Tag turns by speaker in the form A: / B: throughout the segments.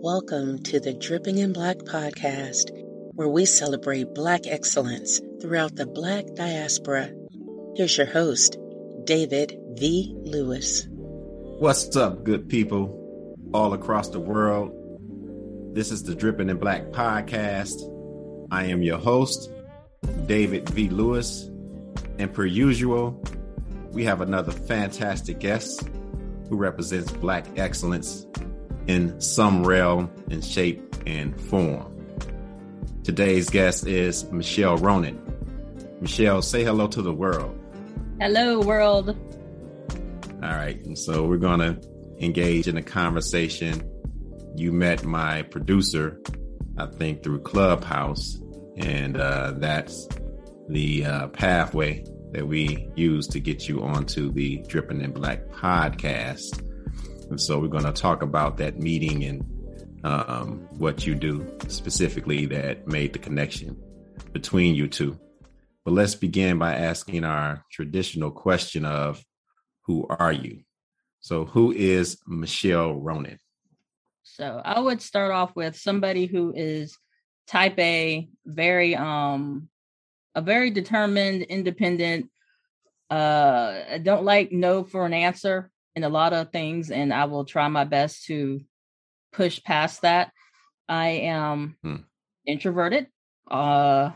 A: Welcome to the Dripping in Black podcast, where we celebrate Black excellence throughout the Black diaspora. Here's your host, David V. Lewis.
B: What's up, good people all across the world? This is the Dripping in Black podcast. I am your host, David V. Lewis. And per usual, we have another fantastic guest who represents Black excellence in some realm and shape and form. Today's guest is Michelle Ronan. Michelle, say hello to the world.
C: Hello, world.
B: All right. And so we're going to engage in a conversation. You met my producer, I think, through Clubhouse, and uh, that's the uh, pathway that we use to get you onto the Dripping in Black podcast. And so we're going to talk about that meeting and um, what you do specifically that made the connection between you two. But let's begin by asking our traditional question of who are you? So, who is Michelle Ronan?
C: So, I would start off with somebody who is type A, very um a very determined, independent, uh don't like no for an answer in a lot of things and I will try my best to push past that. I am hmm. introverted. Uh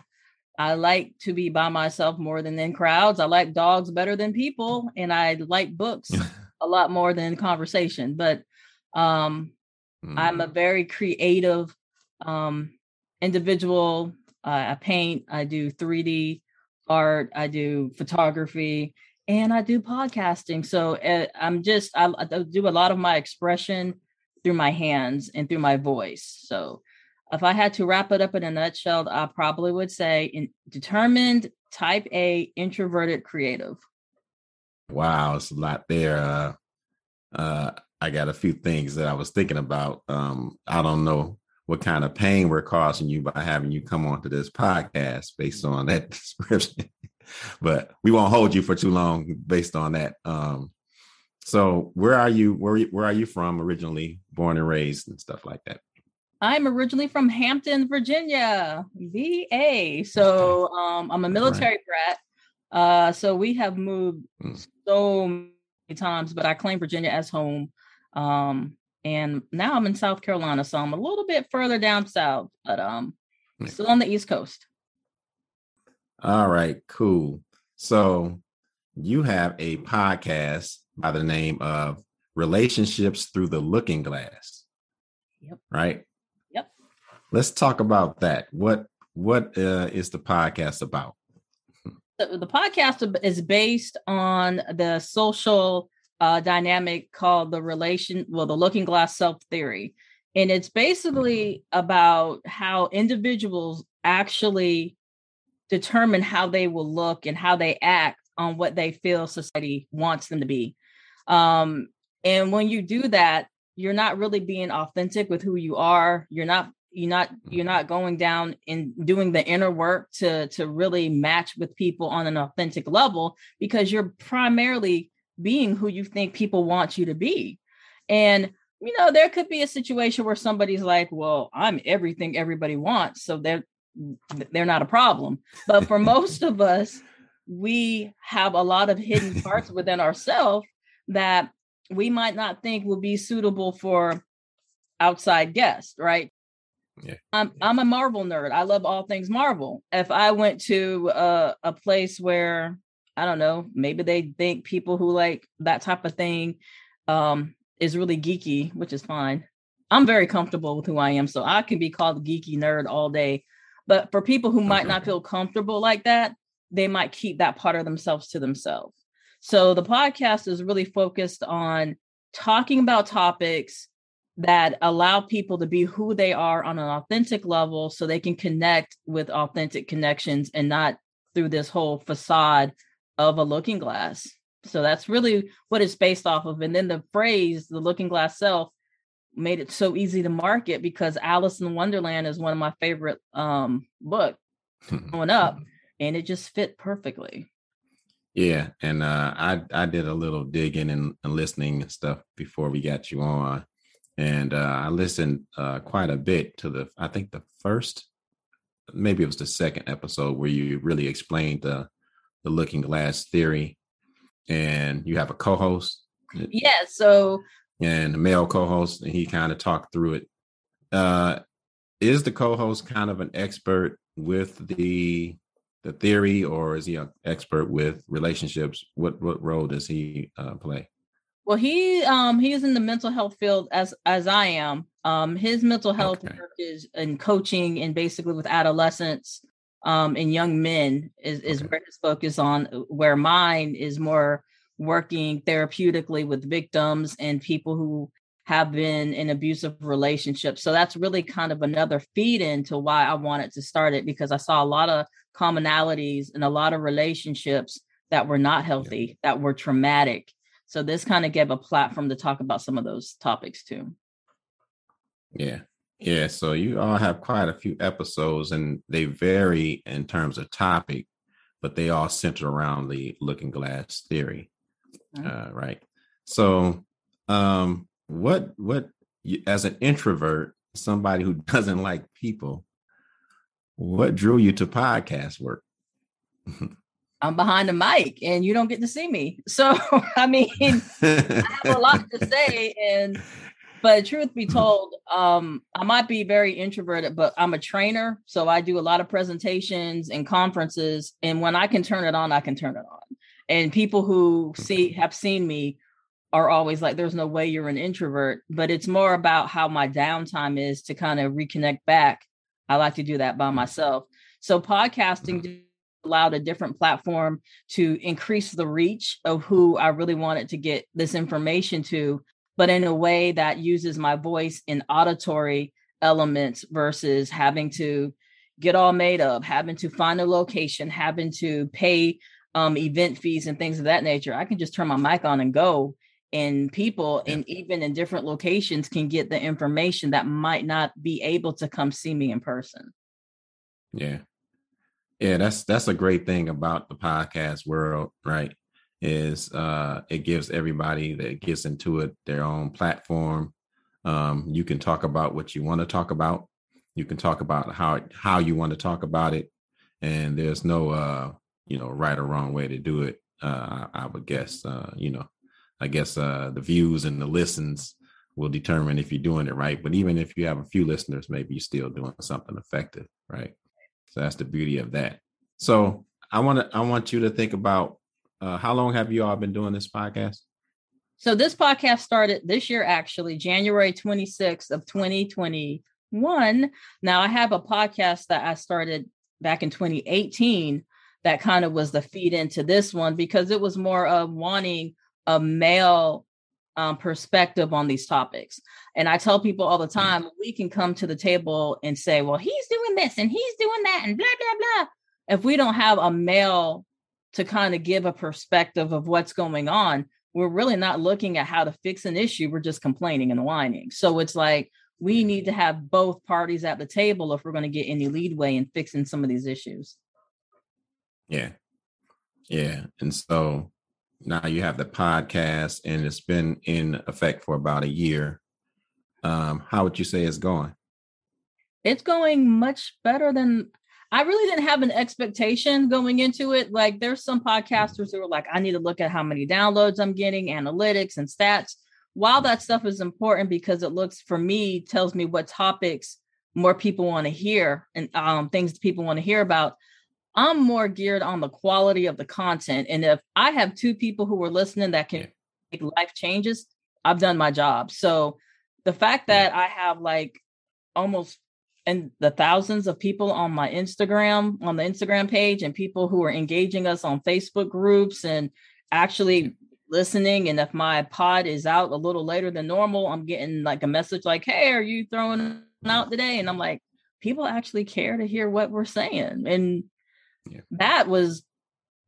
C: I like to be by myself more than in crowds. I like dogs better than people and I like books a lot more than conversation, but um. I'm a very creative um individual. Uh, I paint, I do 3D art, I do photography, and I do podcasting. So uh, I'm just I, I, do a lot of my expression through my hands and through my voice. So if I had to wrap it up in a nutshell, I probably would say in determined, type A, introverted, creative.
B: Wow, it's a lot there. Uh, uh, I got a few things that I was thinking about. Um, I don't know what kind of pain we're causing you by having you come onto this podcast based on that description but we won't hold you for too long based on that. Um, so where are you? Where where are you from originally? Born and raised and stuff like that.
C: I'm originally from Hampton, Virginia, VA. So um, I'm a military right. brat. Uh, so we have moved mm. so many times, but I claim Virginia as home. Um, and now I'm in South Carolina, so I'm a little bit further down south, but um, still on the East Coast.
B: All right, cool. So you have a podcast by the name of Relationships Through the Looking Glass.
C: Yep.
B: Right?
C: Yep.
B: Let's talk about that. What what uh, is the podcast about?
C: So the podcast is based on the social uh, dynamic called the relation, well, the looking glass self theory. And it's basically mm-hmm. about how individuals actually determine how they will look and how they act on what they feel society wants them to be. Um, and when you do that, you're not really being authentic with who you are. You're not you're not you're not going down and doing the inner work to to really match with people on an authentic level because you're primarily being who you think people want you to be. And you know, there could be a situation where somebody's like, "Well, I'm everything everybody wants." So they're they're not a problem. But for most of us, we have a lot of hidden parts within ourselves that we might not think will be suitable for outside guests, right? Yeah. I'm I'm a Marvel nerd. I love all things Marvel. If I went to a, a place where I don't know, maybe they think people who like that type of thing um, is really geeky, which is fine. I'm very comfortable with who I am, so I can be called a geeky nerd all day. But for people who might not feel comfortable like that, they might keep that part of themselves to themselves. So the podcast is really focused on talking about topics that allow people to be who they are on an authentic level so they can connect with authentic connections and not through this whole facade of a looking glass. So that's really what it's based off of. And then the phrase, the looking glass self, made it so easy to market because Alice in Wonderland is one of my favorite um book growing up and it just fit perfectly.
B: Yeah, and uh I I did a little digging and, and listening and stuff before we got you on. and uh, I listened uh, quite a bit to the. I think the first, maybe it was the second episode where you really explained the the looking glass theory, and you have a co-host.
C: Yeah. So.
B: And the male co-host, and he kind of talked through it. Uh, is the co-host kind of an expert with the the theory, or is he an expert with relationships? What what role does he uh, play?
C: Well, he um he is in the mental health field as as I am. Um, his mental health okay. work is in coaching and basically with adolescents um and young men is is okay. where his focus on. Where mine is more working therapeutically with victims and people who have been in abusive relationships. So that's really kind of another feed into why I wanted to start it because I saw a lot of commonalities and a lot of relationships that were not healthy, that were traumatic. So this kind of gave a platform to talk about some of those topics too.
B: Yeah. Yeah. So you all have quite a few episodes and they vary in terms of topic, but they all center around the looking glass theory. Uh, right. So um what what as an introvert, somebody who doesn't like people, what drew you to podcast work?
C: I'm behind the mic and you don't get to see me. So I mean, I have a lot to say and but truth be told, um, I might be very introverted, but I'm a trainer. So I do a lot of presentations and conferences. And when I can turn it on, I can turn it on. And people who see mm-hmm. have seen me are always like, there's no way you're an introvert, but it's more about how my downtime is to kind of reconnect back. I like to do that by mm-hmm. myself. So mm-hmm. podcasting allowed a different platform to increase the reach of who I really wanted to get this information to, but in a way that uses my voice in auditory elements versus having to get all made up, having to find a location, having to pay um, event fees and things of that nature. I can just turn my mic on and go and people yeah. and even in different locations can get the information that might not be able to come see me in person
B: yeah yeah that's that's a great thing about the podcast world right is uh it gives everybody that gets into it their own platform um you can talk about what you want to talk about you can talk about how how you want to talk about it and there's no uh you know right or wrong way to do it uh i, I would guess uh you know I guess uh, the views and the listens will determine if you're doing it right. But even if you have a few listeners, maybe you're still doing something effective, right? So that's the beauty of that. So I want to I want you to think about uh, how long have you all been doing this podcast?
C: So this podcast started this year, actually, January 26th of 2021. Now I have a podcast that I started back in 2018 that kind of was the feed into this one because it was more of wanting a male um, perspective on these topics. And I tell people all the mm. time, we can come to the table and say, well, he's doing this and he's doing that and blah, blah, blah. If we don't have a male to kind of give a perspective of what's going on, we're really not looking at how to fix an issue. We're just complaining and whining. So it's like we need to have both parties at the table if we're going to get any leadway in fixing some of these issues.
B: Yeah. Yeah. And so now you have the podcast and it's been in effect for about a year. Um, how would you say it's going?
C: It's going much better than I really didn't have an expectation going into it. Like there's some podcasters who are like, I need to look at how many downloads I'm getting, analytics and stats. While that stuff is important because it looks for me, tells me what topics more people want to hear and um, things people want to hear about. I'm more geared on the quality of the content. And if I have two people who are listening that can make life changes, I've done my job. So the fact that I have like almost and the thousands of people on my Instagram, on the Instagram page, and people who are engaging us on Facebook groups and actually listening. And if my pod is out a little later than normal, I'm getting like a message like, Hey, are you throwing out today? And I'm like, people actually care to hear what we're saying. And yeah. that was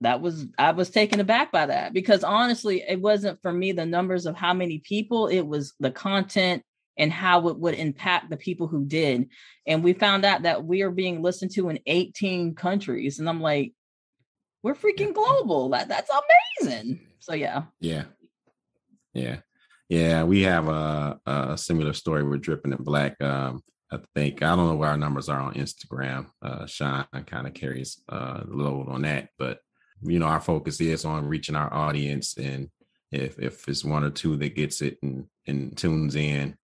C: that was I was taken aback by that because honestly, it wasn't for me the numbers of how many people, it was the content and how it would impact the people who did. And we found out that we are being listened to in 18 countries. And I'm like, we're freaking global. That that's amazing. So yeah.
B: Yeah. Yeah. Yeah, we have a, a similar story with Dripping in Black. Um, I think I don't know where our numbers are on Instagram. Uh, Sean kind of carries uh, the load on that, but you know, our focus is on reaching our audience, and if if it's one or two that gets it and and tunes in,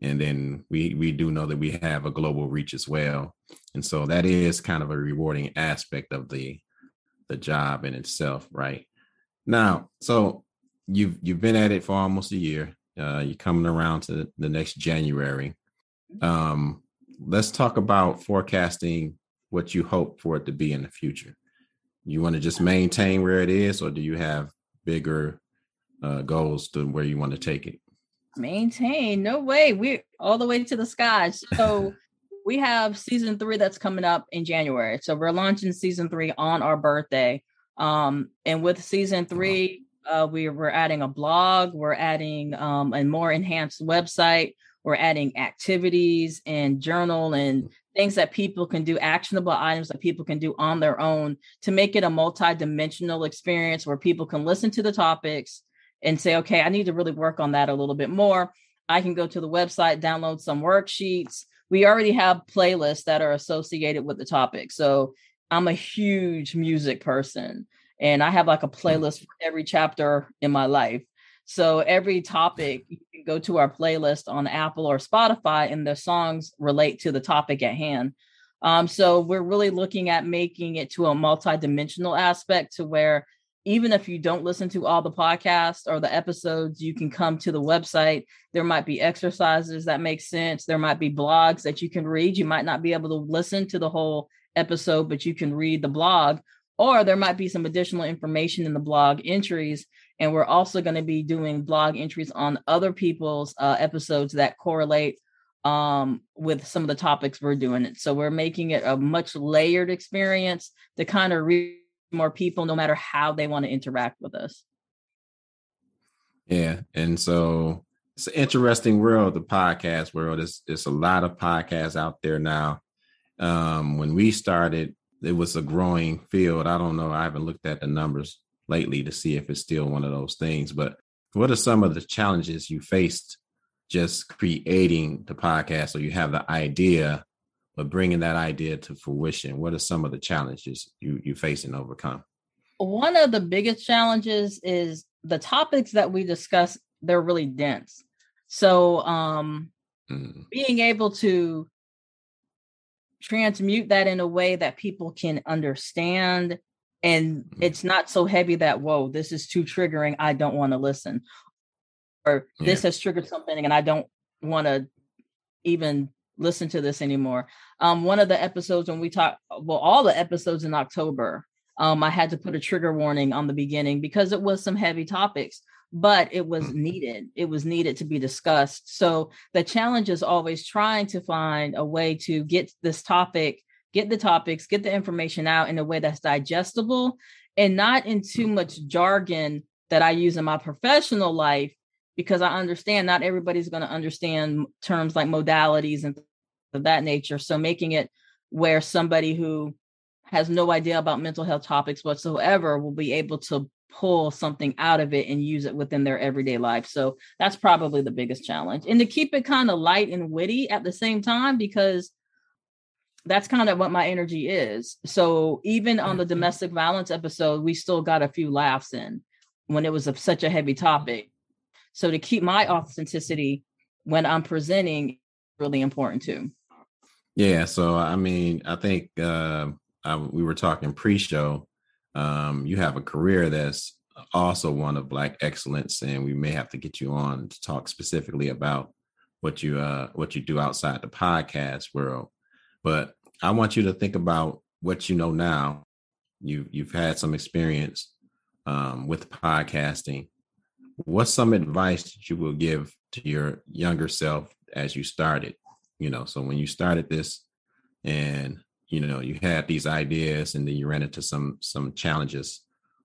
B: and then we we do know that we have a global reach as well, and so that is kind of a rewarding aspect of the the job in itself, right? Now, so you've you've been at it for almost a year. Uh, you're coming around to the next January. Um, let's talk about forecasting what you hope for it to be in the future. You want to just maintain where it is, or do you have bigger uh, goals to where you want to take it?
C: Maintain? No way. We're all the way to the sky. So we have season three that's coming up in January. So we're launching season three on our birthday. Um, and with season three, uh, we, we're adding a blog, we're adding um, a more enhanced website, we're adding activities and journal and mm. things that people can do, actionable items that people can do on their own to make it a multi-dimensional experience where people can listen to the topics and say, okay, I need to really work on that a little bit more. I can go to the website, download some worksheets. We already have playlists that are associated with the topic. So I'm a huge music person and I have like a mm. playlist for every chapter in my life. So every topic, you can go to our playlist on Apple or Spotify, and the songs relate to the topic at hand. Um, so we're really looking at making it to a multi-dimensional aspect to where even if you don't listen to all the podcasts or the episodes, you can come to the website. There might be exercises that make sense. There might be blogs that you can read. You might not be able to listen to the whole episode, but you can read the blog, or there might be some additional information in the blog entries and we're also going to be doing blog entries on other people's uh, episodes that correlate um, with some of the topics we're doing it. So we're making it a much layered experience to kind of reach more people, no matter how they want to interact with us.
B: Yeah, and so it's an interesting world, the podcast world. There's, there's a lot of podcasts out there now. Um, when we started, it was a growing field. I don't know. I haven't looked at the numbers lately to see if it's still one of those things. But what are some of the challenges you faced just creating the podcast? So you have the idea, but bringing that idea to fruition. What are some of the challenges you you face and overcome?
C: One of the biggest challenges is the topics that we discuss. They're really dense. So um, mm. being able to transmute that in a way that people can understand and mm-hmm. it's not so heavy that whoa this is too triggering i don't want to listen or yeah. this has triggered something and i don't want to even listen to this anymore um one of the episodes when we talk well all the episodes in october um i had to put a trigger warning on the beginning because it was some heavy topics but it was mm-hmm. needed it was needed to be discussed so the challenge is always trying to find a way to get this topic get the topics, get the information out in a way that's digestible and not in too much jargon that I use in my professional life because I understand not everybody's going to understand terms like modalities and of that nature. So making it where somebody who has no idea about mental health topics whatsoever will be able to pull something out of it and use it within their everyday life. So that's probably the biggest challenge. And to keep it kind of light and witty at the same time because that's kind of what my energy is. So even on the mm-hmm. domestic violence episode, we still got a few laughs in when it was a, such a heavy topic. So to keep my authenticity when I'm presenting really important too.
B: Yeah. So I mean, I think uh, I, we were talking pre-show. Um, you have a career that's also one of Black excellence, and we may have to get you on to talk specifically about what you uh, what you do outside the podcast world. But I want you to think about what you know now. You you've had some experience um, with podcasting. What's some advice that you will give to your younger self as you started? You know, so when you started this, and you know you had these ideas, and then you ran into some some challenges.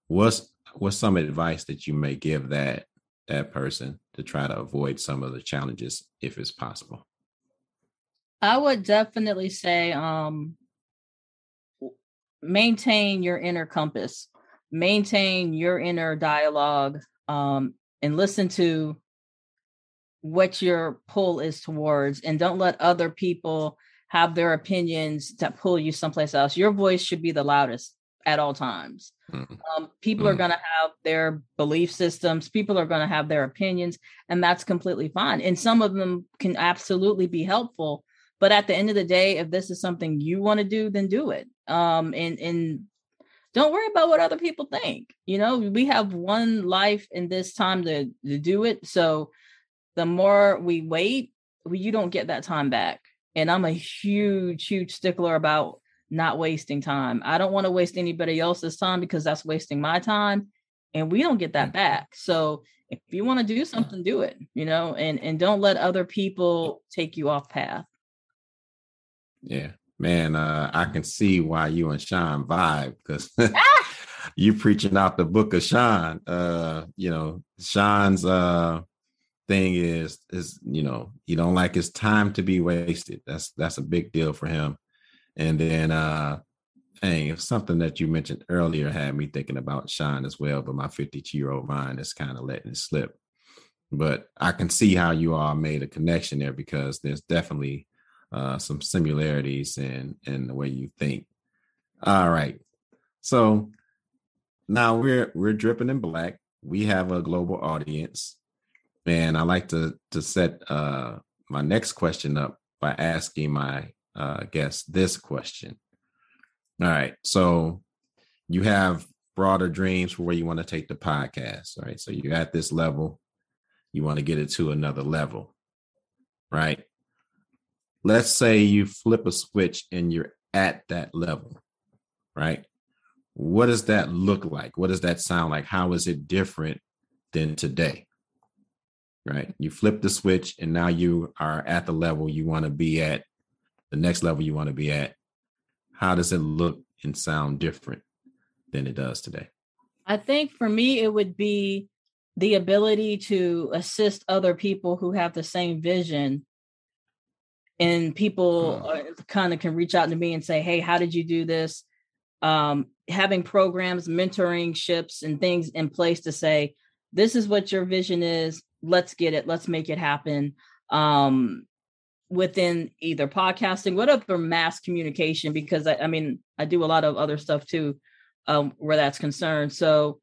B: What's what's some advice that you may give that that person to try to avoid some of the challenges if it's possible?
C: I would definitely say um maintain your inner compass, maintain your inner dialogue, um, and listen to what your pull is towards and don't let other people have their opinions that pull you someplace else. Your voice should be the loudest at all times. Mm-hmm. Um, people mm-hmm. are going to have their belief systems, people are going to have their opinions, and that's completely fine. And some of them can absolutely be helpful. But at the end of the day, if this is something you want to do, then do it. Um, and and don't worry about what other people think. You know, we have one life in this time to, to do it. So the more we wait, we, you don't get that time back. And I'm a huge, huge stickler about not wasting time. I don't want to waste anybody else's time because that's wasting my time and we don't get that mm. back. So if you want to do something, do it, you know, and and don't let other people take you off path.
B: Yeah. Man, uh, I can see why you and Sean vibe because ah! you preaching out the book of Sean. Uh, you know, Sean's uh thing is is you know, you don't like his time to be wasted. That's that's a big deal for him. And then uh dang, something that you mentioned earlier had me thinking about Sean as well, but my 52 year old mind is kind of letting it slip. But I can see how you all made a connection there because there's definitely uh, some similarities in in the way you think. All right, so now we're we're dripping in black. We have a global audience, and I like to to set uh, my next question up by asking my uh, guest this question. All right. So you have broader dreams for where you want to take the podcast. All right. So you're at this level, you want to get it to another level. Right. Let's say you flip a switch and you're at that level. Right. What does that look like? What does that sound like? How is it different than today? Right. You flip the switch and now you are at the level you want to be at the next level you want to be at, how does it look and sound different than it does today?
C: I think for me, it would be the ability to assist other people who have the same vision. And people hmm. kind of can reach out to me and say, Hey, how did you do this? Um, having programs, mentoring ships, and things in place to say, This is what your vision is. Let's get it. Let's make it happen. Um, within either podcasting, whatever mass communication, because I, I, mean, I do a lot of other stuff too, um, where that's concerned. So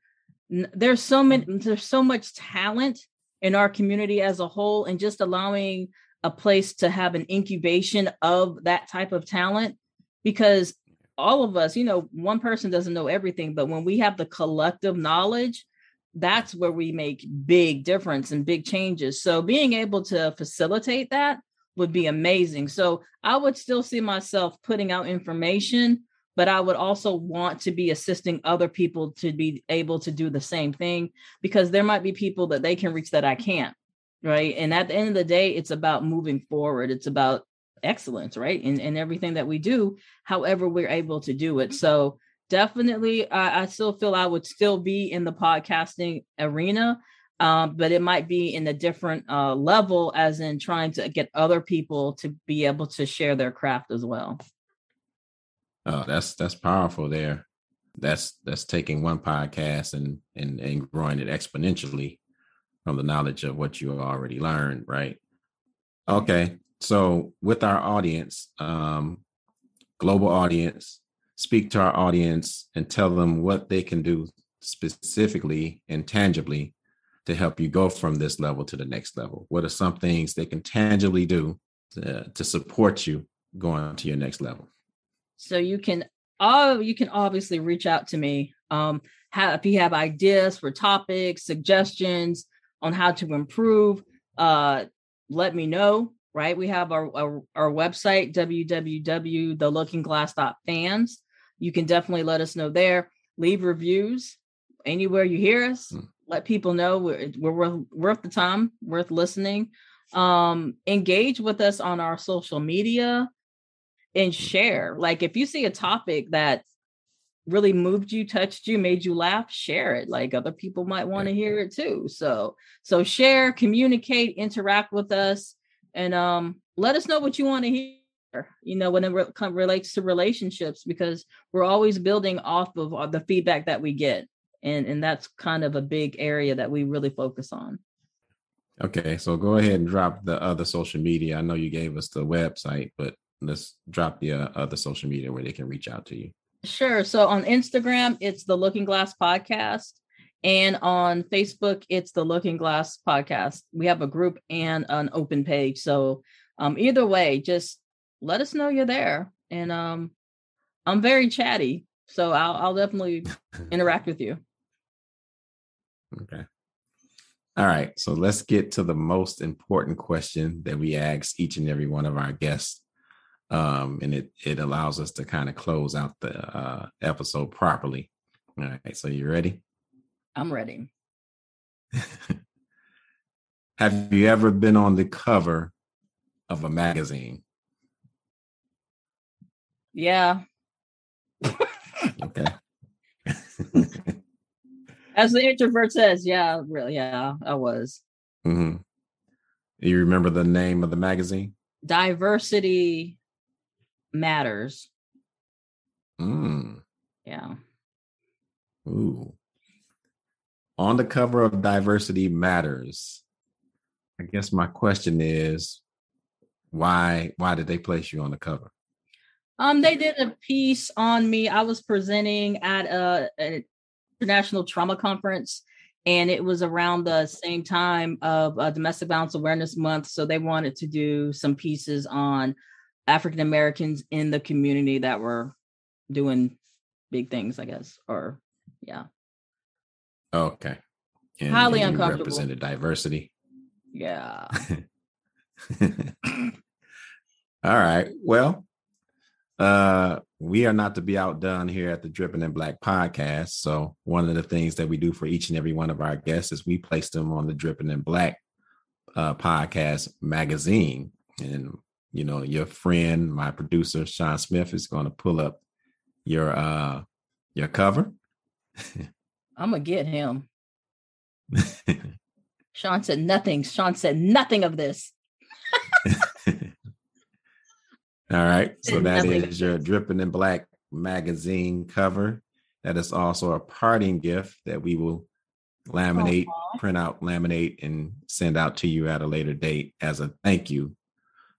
C: n- there's so many, there's so much talent in our community as a whole, and just allowing a place to have an incubation of that type of talent, because all of us, you know, one person doesn't know everything, but when we have the collective knowledge, that's where we make big difference and big changes. So being able to facilitate that would be amazing. So I would still see myself putting out information, but I would also want to be assisting other people to be able to do the same thing because there might be people that they can reach that I can't. Right. And at the end of the day, it's about moving forward. It's about excellence, right? And in everything that we do, however we're able to do it. Mm-hmm. So definitely I, I still feel I would still be in the podcasting arena um, but it might be in a different uh, level, as in trying to get other people to be able to share their craft as well.
B: Oh, that's that's powerful there. That's that's taking one podcast and and and growing it exponentially from the knowledge of what you already learned, right? Okay, so with our audience, um, global audience, speak to our audience and tell them what they can do specifically and tangibly to help you go from this level to the next level? What are some things they can tangibly do to, to support you going to your next level?
C: So you can oh you can obviously reach out to me. Um, if you have ideas for topics, suggestions on how to improve, uh, let me know. Right, we have our our, our website www.theLookingGlass.fans. You can definitely let us know there. Leave reviews anywhere you hear us. Hmm let people know we're, we're worth, worth the time, worth listening. Um, engage with us on our social media and share. Like if you see a topic that really moved you, touched you, made you laugh, share it. Like other people might want to hear it too. So so share, communicate, interact with us, and um, let us know what you want to hear. You know, when it re- relates to relationships, because we're always building off of uh, the feedback that we get and and that's kind of a big area that we really focus on
B: Okay, so go ahead and drop the other social media. I know you gave us the website, but let's drop the uh, other social media where they can reach out to you.
C: Sure. So on Instagram, it's the Looking Glass Podcast. And on Facebook, it's the Looking Glass Podcast. We have a group and an open page. So um, either way, just let us know you're there. And um, I'm very chatty. So I'll, I'll definitely interact with you.
B: Okay. All right. So let's get to the most important question that we ask each and every one of our guests. Um, and it it allows us to kind of close out the uh, episode properly. All right. So you ready?
C: I'm ready.
B: Have you ever been on the cover of a magazine?
C: Yeah.
B: okay.
C: As the introvert says, yeah, really, yeah, I was.
B: Mm-hmm. You remember the name of the magazine?
C: Diversity Matters.
B: Mm.
C: Yeah.
B: Ooh. On the cover of Diversity Matters. I guess my question is why why did they place you on the cover?
C: Um, they did a piece on me. I was presenting at a, a international trauma conference, and it was around the same time of uh, Domestic Violence Awareness Month. So they wanted to do some pieces on African Americans in the community that were doing big things, I guess, or yeah.
B: Okay.
C: And, Highly and uncomfortable.
B: Represented diversity.
C: Yeah.
B: All right. Well, uh, we are not to be outdone here at the Dripping in Black podcast. So one of the things that we do for each and every one of our guests is we place them on the Dripping in Black uh, podcast magazine. And you know, your friend, my producer, Sean Smith, is going to pull up your uh your cover.
C: I'm gonna get him. Sean said nothing. Sean said nothing of this.
B: All right. So that is your Dripping in Black magazine cover. That is also a parting gift that we will laminate, Aww. print out, laminate, and send out to you at a later date as a thank you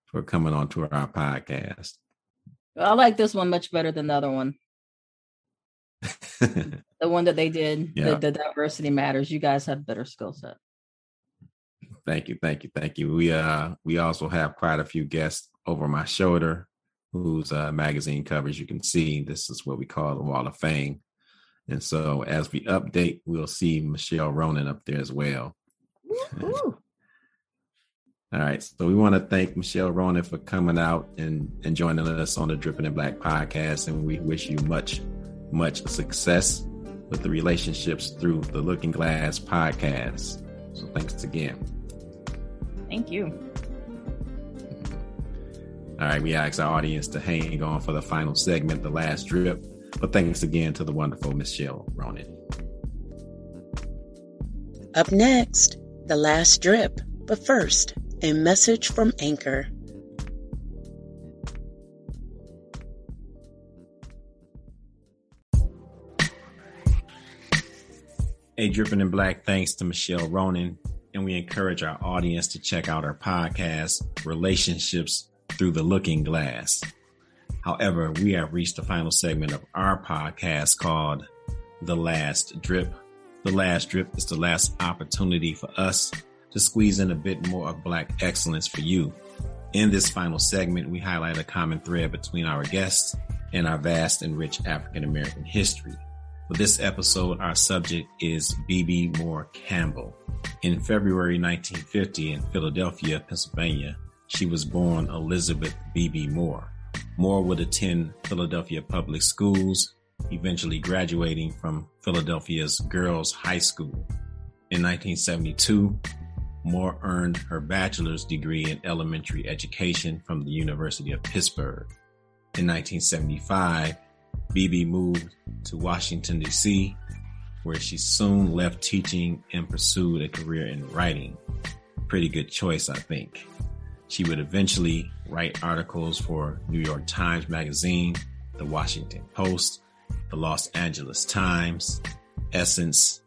B: for coming on to our podcast.
C: I like this one much better than the other one. the one that they did, yeah. the, the diversity matters. You guys have better skill set.
B: Thank you, thank you, thank you. We uh we also have quite a few guests over my shoulder whose uh, magazine covers you can see. This is what we call the Wall of Fame. And so as we update, we'll see Michelle Ronan up there as well. All right. So we want to thank Michelle Ronan for coming out and, and joining us on the Dripping in Black podcast. And we wish you much, much success with the relationships through the Looking Glass podcast. So thanks again.
C: Thank you.
B: All right, we ask our audience to hang on for the final segment, the last drip. But thanks again to the wonderful Michelle Ronan.
A: Up next, the last drip. But first, a message from Anchor.
B: A Dripping in Black thanks to Michelle Ronan, and we encourage our audience to check out our podcast, Relationships through the looking glass. However, we have reached the final segment of our podcast called The Last Drip. The Last Drip is the last opportunity for us to squeeze in a bit more of Black excellence for you. In this final segment, we highlight a common thread between our guests and our vast and rich African American history. For this episode, our subject is Bebe Moore Campbell. In February 1950 in Philadelphia, Pennsylvania, she was born Elizabeth Bebe Moore. Moore would attend Philadelphia public schools, eventually graduating from Philadelphia's Girls High School. In 1972, Moore earned her bachelor's degree in elementary education from the University of Pittsburgh. In 1975, Bebe moved to Washington, D.C., where she soon left teaching and pursued a career in writing. Pretty good choice, I think. She would eventually write articles for New York Times Magazine, The Washington Post, The Los Angeles Times, Essence,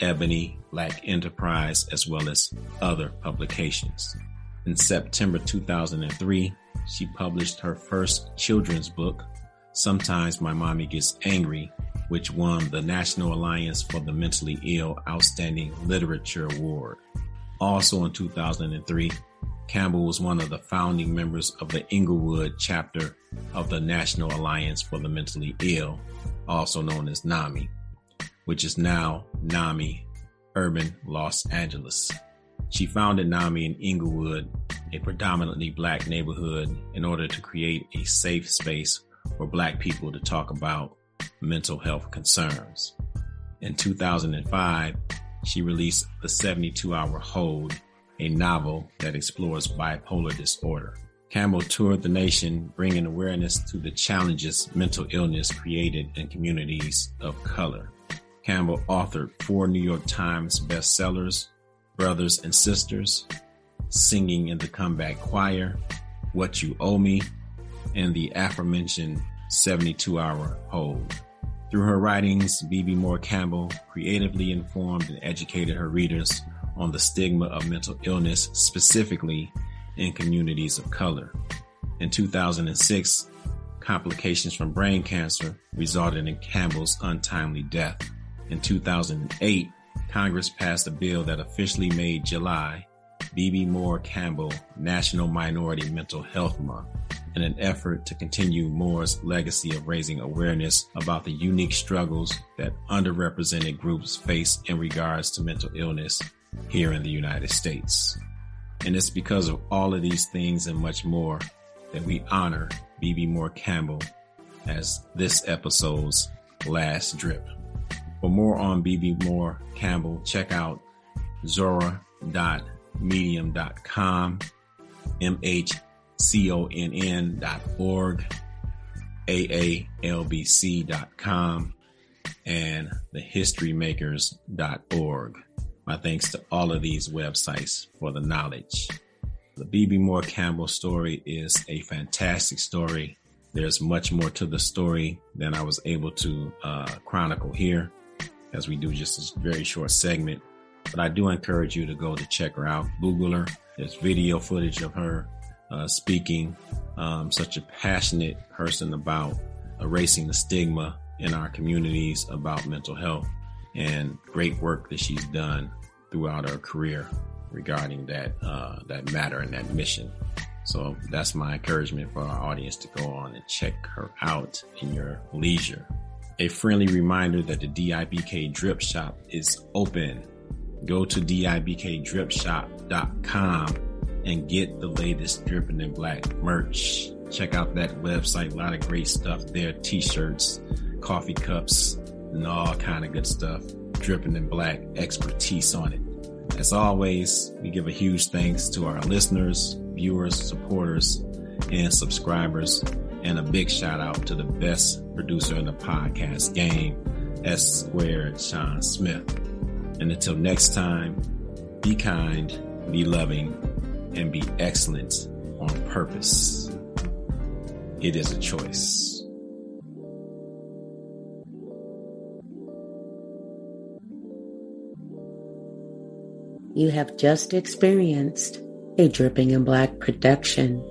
B: Ebony, Black Enterprise, as well as other publications. In September 2003, she published her first children's book, Sometimes My Mommy Gets Angry, which won the National Alliance for the Mentally Ill Outstanding Literature Award. Also in 2003, Campbell was one of the founding members of the Inglewood chapter of the National Alliance for the Mentally Ill, also known as NAMI, which is now NAMI Urban Los Angeles. She founded NAMI in Inglewood, a predominantly black neighborhood, in order to create a safe space for black people to talk about mental health concerns. In 2005, she released The 72 Hour Hold, a novel that explores bipolar disorder. Campbell toured the nation, bringing awareness to the challenges mental illness created in communities of color. Campbell authored four New York Times bestsellers, Brothers and Sisters, Singing in the Comeback Choir, What You Owe Me, and the aforementioned 72 Hour Hold. Through her writings, Bebe Moore Campbell creatively informed and educated her readers on the stigma of mental illness, specifically in communities of color. In 2006, complications from brain cancer resulted in Campbell's untimely death. In 2008, Congress passed a bill that officially made July Bebe Moore Campbell National Minority Mental Health Month in an effort to continue Moore's legacy of raising awareness about the unique struggles that underrepresented groups face in regards to mental illness here in the United States. And it's because of all of these things and much more that we honor Bebe Moore Campbell as this episode's last drip. For more on Bebe Moore Campbell, check out zora.medium.com, M-H-C-O-N-N dot org, A-A-L-B-C.com, and thehistorymakers.org. My thanks to all of these websites for the knowledge. The Bebe Moore Campbell story is a fantastic story. There's much more to the story than I was able to uh, chronicle here, as we do just a very short segment. But I do encourage you to go to check her out. Google her. There's video footage of her uh, speaking. Um, such a passionate person about erasing the stigma in our communities about mental health and great work that she's done throughout her career regarding that uh, that matter and that mission. So that's my encouragement for our audience to go on and check her out in your leisure. A friendly reminder that the DIBK Drip Shop is open. Go to DIBKDripShop.com and get the latest Dripping in Black merch. Check out that website. A lot of great stuff there. T-shirts, coffee cups, and all kind of good stuff. Dripping in Black expertise on it. As always, we give a huge thanks to our listeners, viewers, supporters, and subscribers. And a big shout out to the best producer in the podcast game, S Squared Sean Smith. And until next time, be kind, be loving, and be excellent on purpose. It is a choice.
A: You have just experienced a Dripping in Black production.